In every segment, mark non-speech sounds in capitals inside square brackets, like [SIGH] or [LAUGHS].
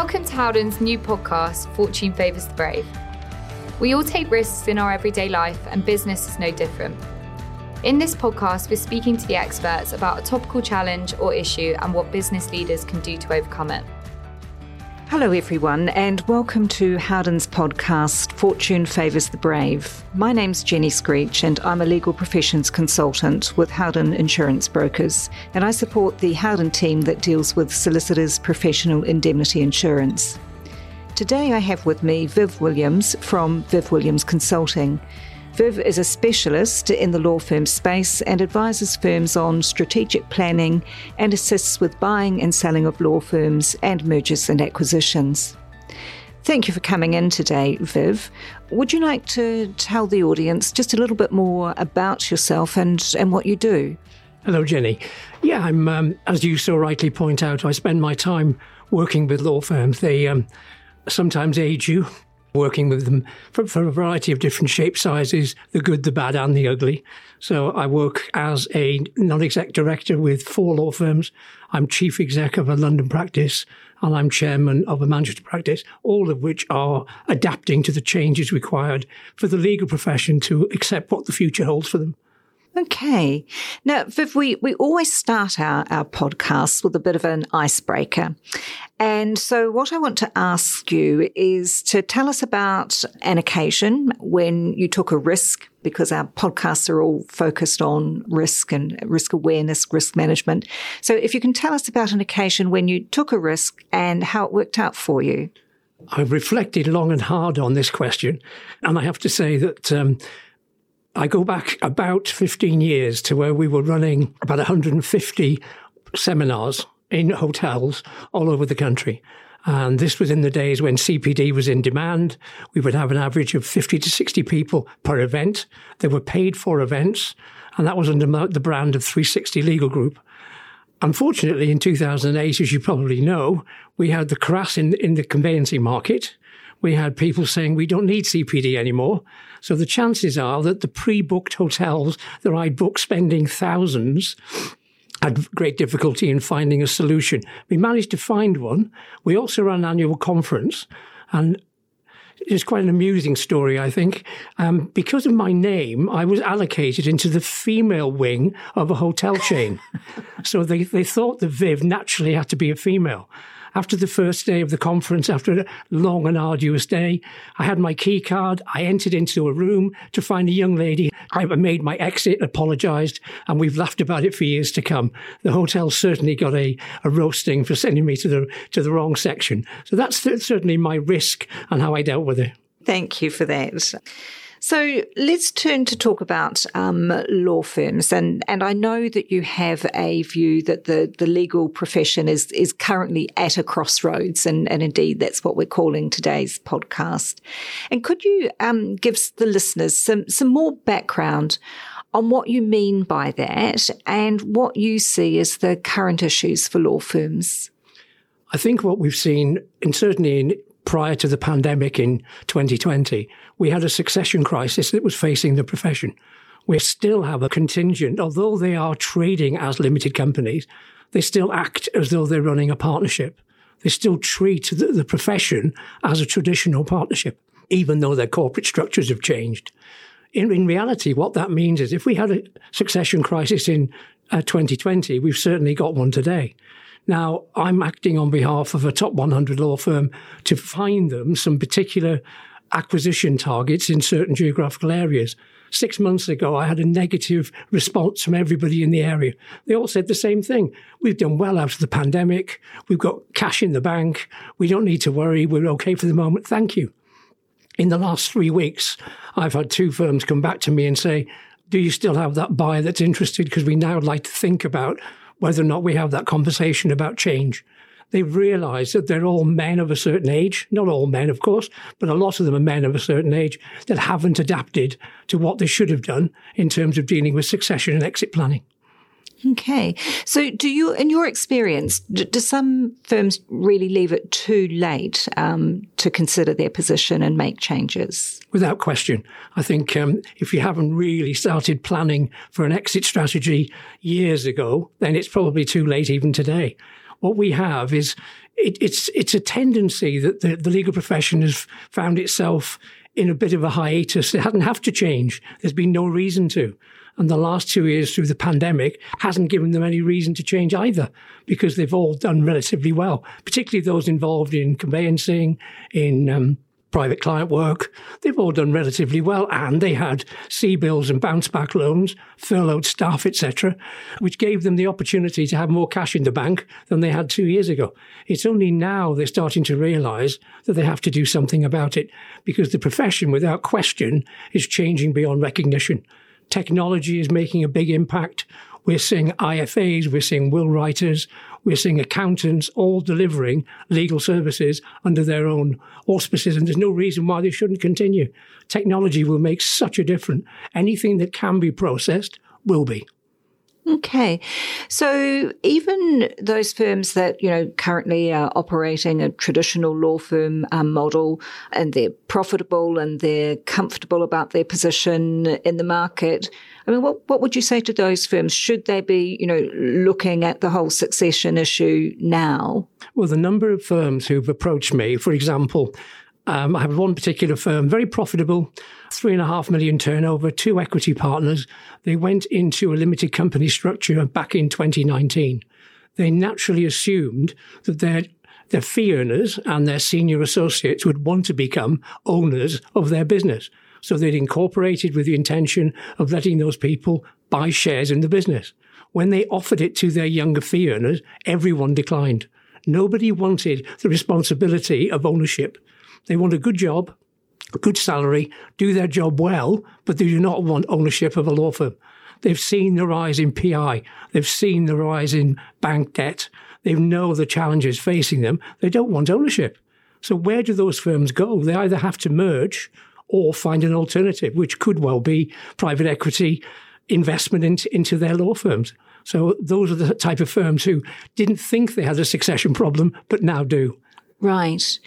Welcome to Howden's new podcast, Fortune Favours the Brave. We all take risks in our everyday life, and business is no different. In this podcast, we're speaking to the experts about a topical challenge or issue and what business leaders can do to overcome it. Hello, everyone, and welcome to Howden's podcast, Fortune Favours the Brave. My name's Jenny Screech, and I'm a legal professions consultant with Howden Insurance Brokers, and I support the Howden team that deals with solicitors' professional indemnity insurance. Today, I have with me Viv Williams from Viv Williams Consulting. Viv is a specialist in the law firm space and advises firms on strategic planning and assists with buying and selling of law firms and mergers and acquisitions. Thank you for coming in today, Viv. Would you like to tell the audience just a little bit more about yourself and, and what you do? Hello, Jenny. Yeah, I'm, um, as you so rightly point out, I spend my time working with law firms. They um, sometimes age you, working with them for, for, a variety of different shape sizes, the good, the bad, and the ugly. So I work as a non-exec director with four law firms. I'm chief exec of a London practice and I'm chairman of a Manchester practice, all of which are adapting to the changes required for the legal profession to accept what the future holds for them. Okay. Now, Viv, we, we always start our, our podcasts with a bit of an icebreaker. And so, what I want to ask you is to tell us about an occasion when you took a risk, because our podcasts are all focused on risk and risk awareness, risk management. So, if you can tell us about an occasion when you took a risk and how it worked out for you. I've reflected long and hard on this question, and I have to say that. Um, I go back about 15 years to where we were running about 150 seminars in hotels all over the country. And this was in the days when CPD was in demand. We would have an average of 50 to 60 people per event. They were paid for events, and that was under the brand of 360 Legal Group. Unfortunately, in 2008, as you probably know, we had the crash in, in the conveyancing market. We had people saying we don't need CPD anymore. So the chances are that the pre-booked hotels that I'd booked spending thousands had great difficulty in finding a solution. We managed to find one. We also ran an annual conference and it's quite an amusing story, I think. Um, because of my name, I was allocated into the female wing of a hotel chain. [LAUGHS] so they, they thought the Viv naturally had to be a female. After the first day of the conference, after a long and arduous day, I had my key card. I entered into a room to find a young lady. I made my exit, apologized, and we've laughed about it for years to come. The hotel certainly got a, a roasting for sending me to the, to the wrong section. So that's certainly my risk and how I dealt with it. Thank you for that. So let's turn to talk about um, law firms, and and I know that you have a view that the the legal profession is is currently at a crossroads, and and indeed that's what we're calling today's podcast. And could you um, give the listeners some some more background? On what you mean by that and what you see as the current issues for law firms. I think what we've seen, and certainly in prior to the pandemic in 2020, we had a succession crisis that was facing the profession. We still have a contingent, although they are trading as limited companies, they still act as though they're running a partnership. They still treat the, the profession as a traditional partnership, even though their corporate structures have changed. In, in reality, what that means is if we had a succession crisis in uh, 2020, we've certainly got one today. Now, I'm acting on behalf of a top 100 law firm to find them some particular acquisition targets in certain geographical areas. Six months ago, I had a negative response from everybody in the area. They all said the same thing. We've done well out of the pandemic. We've got cash in the bank. We don't need to worry. We're okay for the moment. Thank you. In the last three weeks, I've had two firms come back to me and say, do you still have that buyer that's interested? Because we now like to think about whether or not we have that conversation about change. They've realized that they're all men of a certain age, not all men, of course, but a lot of them are men of a certain age that haven't adapted to what they should have done in terms of dealing with succession and exit planning. Okay. So, do you, in your experience, do, do some firms really leave it too late um, to consider their position and make changes? Without question. I think um, if you haven't really started planning for an exit strategy years ago, then it's probably too late even today. What we have is it, it's it's a tendency that the, the legal profession has found itself in a bit of a hiatus. It hadn't have to change. There's been no reason to. And the last two years through the pandemic hasn't given them any reason to change either because they've all done relatively well, particularly those involved in conveyancing, in um, private client work. They've all done relatively well, and they had CBILS and bounce back loans, furloughed staff, etc., which gave them the opportunity to have more cash in the bank than they had two years ago. It's only now they're starting to realise that they have to do something about it because the profession, without question, is changing beyond recognition. Technology is making a big impact. We're seeing IFAs, we're seeing will writers, we're seeing accountants all delivering legal services under their own auspices, and there's no reason why they shouldn't continue. Technology will make such a difference. Anything that can be processed will be. Okay. So even those firms that, you know, currently are operating a traditional law firm um, model and they're profitable and they're comfortable about their position in the market, I mean, what, what would you say to those firms? Should they be, you know, looking at the whole succession issue now? Well, the number of firms who've approached me, for example, um, I have one particular firm, very profitable, three and a half million turnover, two equity partners. They went into a limited company structure back in 2019. They naturally assumed that their their fee earners and their senior associates would want to become owners of their business. So they'd incorporated with the intention of letting those people buy shares in the business. When they offered it to their younger fee earners, everyone declined. Nobody wanted the responsibility of ownership. They want a good job, a good salary, do their job well, but they do not want ownership of a law firm. They've seen the rise in PI. They've seen the rise in bank debt. They know the challenges facing them. They don't want ownership. So where do those firms go? They either have to merge or find an alternative, which could well be private equity investment into, into their law firms. So those are the type of firms who didn't think they had a succession problem, but now do. Right.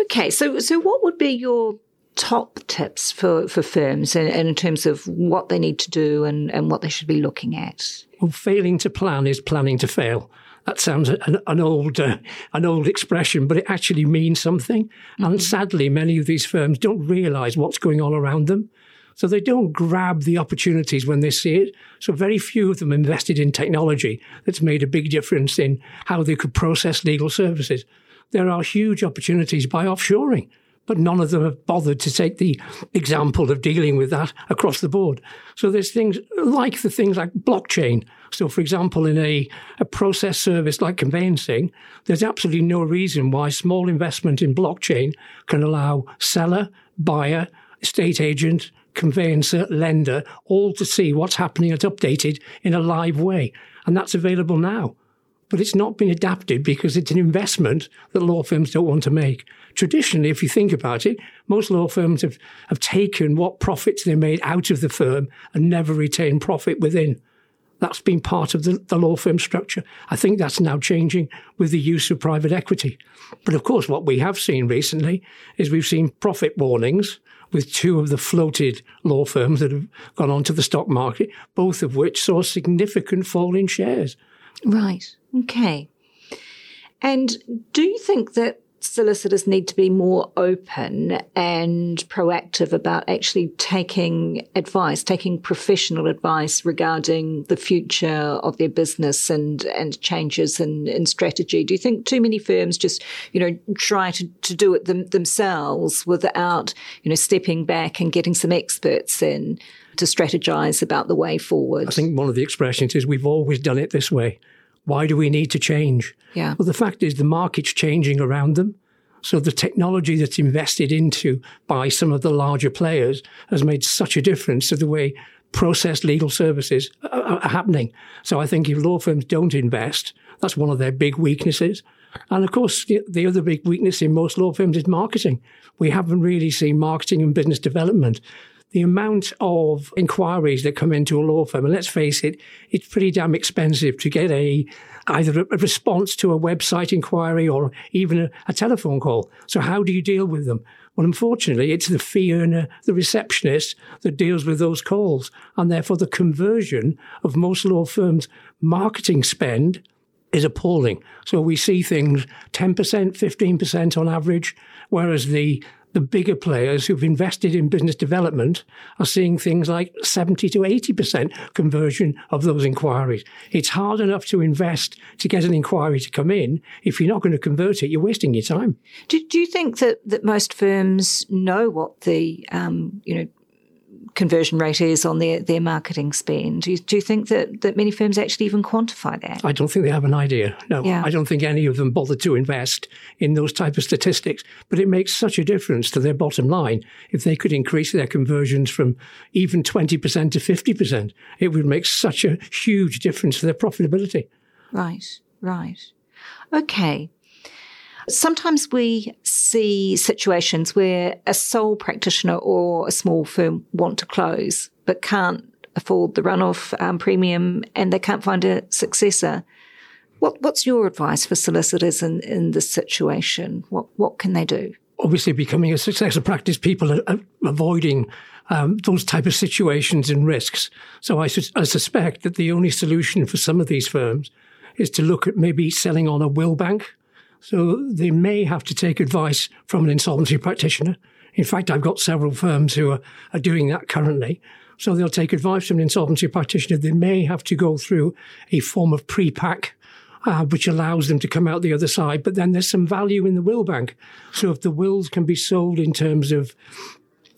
Okay. So, so what would be your top tips for, for firms in, in terms of what they need to do and, and what they should be looking at? Well, failing to plan is planning to fail. That sounds an, an old uh, an old expression, but it actually means something. Mm-hmm. And sadly, many of these firms don't realise what's going on around them. So they don't grab the opportunities when they see it. So very few of them invested in technology that's made a big difference in how they could process legal services there are huge opportunities by offshoring, but none of them have bothered to take the example of dealing with that across the board. So there's things like the things like blockchain. So, for example, in a, a process service like conveyancing, there's absolutely no reason why small investment in blockchain can allow seller, buyer, estate agent, conveyancer, lender, all to see what's happening and updated in a live way. And that's available now but it's not been adapted because it's an investment that law firms don't want to make. Traditionally, if you think about it, most law firms have, have taken what profits they made out of the firm and never retained profit within. That's been part of the, the law firm structure. I think that's now changing with the use of private equity. But of course, what we have seen recently is we've seen profit warnings with two of the floated law firms that have gone onto the stock market, both of which saw a significant fall in shares. Right. Okay. And do you think that solicitors need to be more open and proactive about actually taking advice, taking professional advice regarding the future of their business and, and changes in, in strategy? Do you think too many firms just, you know, try to, to do it them, themselves without, you know, stepping back and getting some experts in to strategize about the way forward? I think one of the expressions is we've always done it this way. Why do we need to change? Yeah. Well, the fact is the market's changing around them. So the technology that's invested into by some of the larger players has made such a difference to the way processed legal services are, are happening. So I think if law firms don't invest, that's one of their big weaknesses. And of course, the, the, other big weakness in most law firms is marketing. We haven't really seen marketing and business development the amount of inquiries that come into a law firm, and let's face it, it's pretty damn expensive to get a either a response to a website inquiry or even a, a telephone call. So how do you deal with them? Well, unfortunately, it's the fee earner, the receptionist that deals with those calls. And therefore, the conversion of most law firms' marketing spend is appalling. So we see things 10%, 15% on average, whereas the the bigger players who've invested in business development are seeing things like 70 to 80% conversion of those inquiries. It's hard enough to invest to get an inquiry to come in. If you're not going to convert it, you're wasting your time. Do, do you think that, that most firms know what the, um, you know, conversion rate is on their, their marketing spend. Do you, do you think that, that many firms actually even quantify that? I don't think they have an idea. No, yeah. I don't think any of them bother to invest in those type of statistics. But it makes such a difference to their bottom line if they could increase their conversions from even 20% to 50%. It would make such a huge difference to their profitability. Right, right. Okay. Sometimes we see situations where a sole practitioner or a small firm want to close but can't afford the runoff um, premium and they can't find a successor. What, what's your advice for solicitors in, in this situation? What, what can they do? Obviously, becoming a successor practice, people are avoiding um, those type of situations and risks. So I, su- I suspect that the only solution for some of these firms is to look at maybe selling on a will bank so they may have to take advice from an insolvency practitioner. In fact, I've got several firms who are, are doing that currently. So they'll take advice from an insolvency practitioner. They may have to go through a form of pre-pack, uh, which allows them to come out the other side. But then there's some value in the will bank. So if the wills can be sold in terms of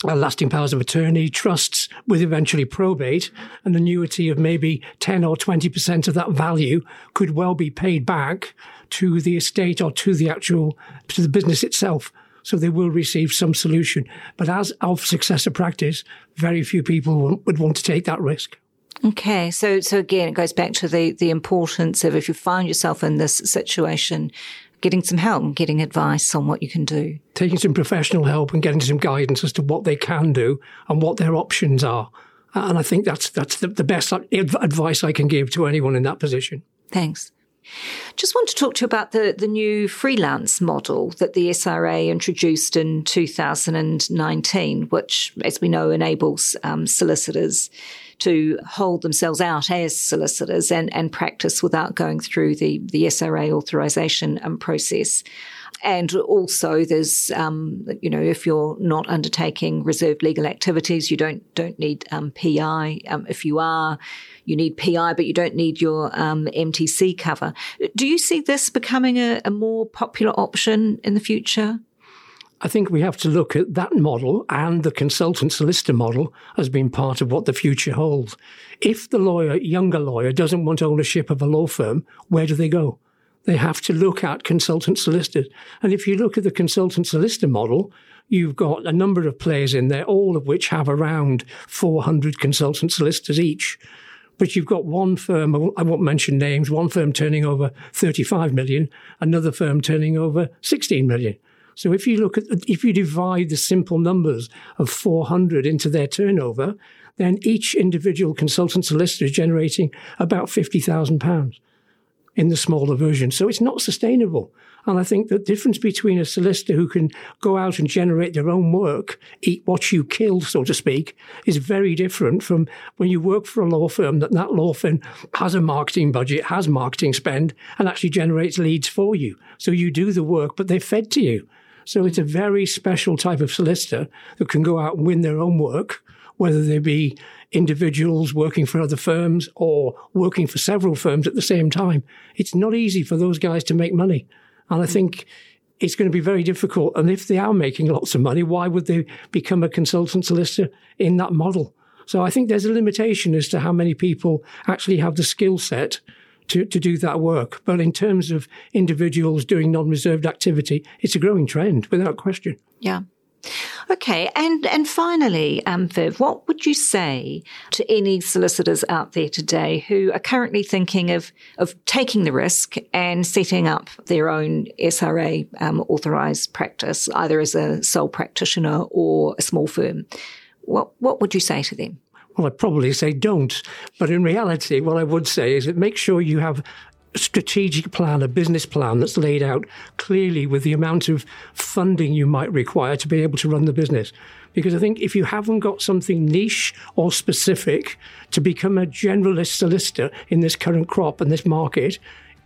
lasting powers of attorney, trusts with eventually probate, an annuity of maybe 10 or 20% of that value could well be paid back to the estate or to the actual, to the business itself. So they will receive some solution. But as of successor practice, very few people would want to take that risk. Okay, so so again, it goes back to the the importance of if you find yourself in this situation, getting some help and getting advice on what you can do. Taking some professional help and getting some guidance as to what they can do and what their options are. And I think that's that's the, the best advice I can give to anyone in that position. Thanks. Just want to talk to you about the, the new freelance model that the SRA introduced in 2019, which, as we know, enables um, solicitors to hold themselves out as solicitors and, and practice without going through the, the SRA authorization um, process. And also, there's, um, you know, if you're not undertaking reserved legal activities, you don't don't need um, PI. Um, if you are, you need PI, but you don't need your um, MTC cover. Do you see this becoming a, a more popular option in the future? I think we have to look at that model and the consultant solicitor model as being part of what the future holds. If the lawyer, younger lawyer, doesn't want ownership of a law firm, where do they go? they have to look at consultant solicitors. And if you look at the consultant solicitor model, you've got a number of players in there, all of which have around 400 consultant solicitors each. But you've got one firm, I won't mention names, one firm turning over 35 million, another firm turning over 16 million. So if you look at, if you divide the simple numbers of 400 into their turnover, then each individual consultant solicitor is generating about 50,000 pounds in the smaller version. So it's not sustainable. And I think the difference between a solicitor who can go out and generate their own work, eat what you killed, so to speak, is very different from when you work for a law firm that that law firm has a marketing budget, has marketing spend, and actually generates leads for you. So you do the work, but they're fed to you. So it's a mm. very special type of solicitor that can go out and win their own work, whether they be individuals working for other firms or working for several firms at the same time. It's not easy for those guys to make money. And I mm. think it's going to be very difficult. And if they are making lots of money, why would they become a consultant solicitor in that model? So I think there's a limitation as to how many people actually have the skill set to, to do that work. But in terms of individuals doing non reserved activity, it's a growing trend without question. Yeah. Okay, and and finally, um, Viv, what would you say to any solicitors out there today who are currently thinking of of taking the risk and setting up their own SRA um, authorised practice, either as a sole practitioner or a small firm? What what would you say to them? Well, I'd probably say don't. But in reality, what I would say is that make sure you have a strategic plan, a business plan that's laid out clearly with the amount of funding you might require to be able to run the business. Because I think if you haven't got something niche or specific to become a generalist solicitor in this current crop and this market,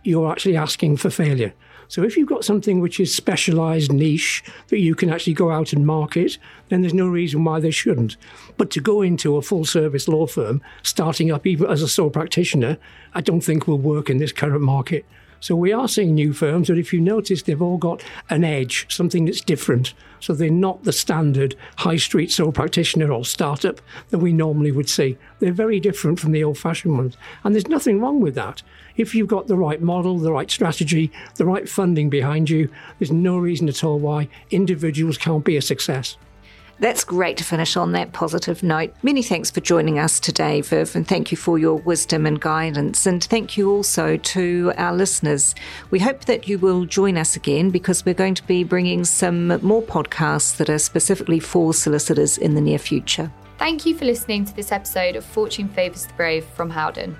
you're actually asking for failure. So if you've got something which is specialized niche that you can actually go out and market, then there's no reason why they shouldn't. But to go into a full service law firm, starting up even as a sole practitioner, I don't think will work in this current market. So we are seeing new firms, but if you notice, they've all got an edge, something that's different. So they're not the standard high street sole practitioner or startup that we normally would see. They're very different from the old fashioned ones. And there's nothing wrong with that. If you've got the right model, the right strategy, the right funding behind you, there's no reason at all why individuals can't be a success. That's great to finish on that positive note. Many thanks for joining us today, Viv, and thank you for your wisdom and guidance. And thank you also to our listeners. We hope that you will join us again because we're going to be bringing some more podcasts that are specifically for solicitors in the near future. Thank you for listening to this episode of Fortune Favours the Brave from Howden.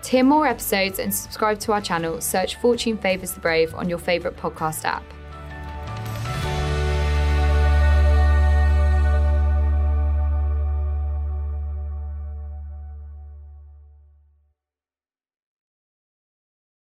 To hear more episodes and subscribe to our channel, search Fortune Favours the Brave on your favourite podcast app.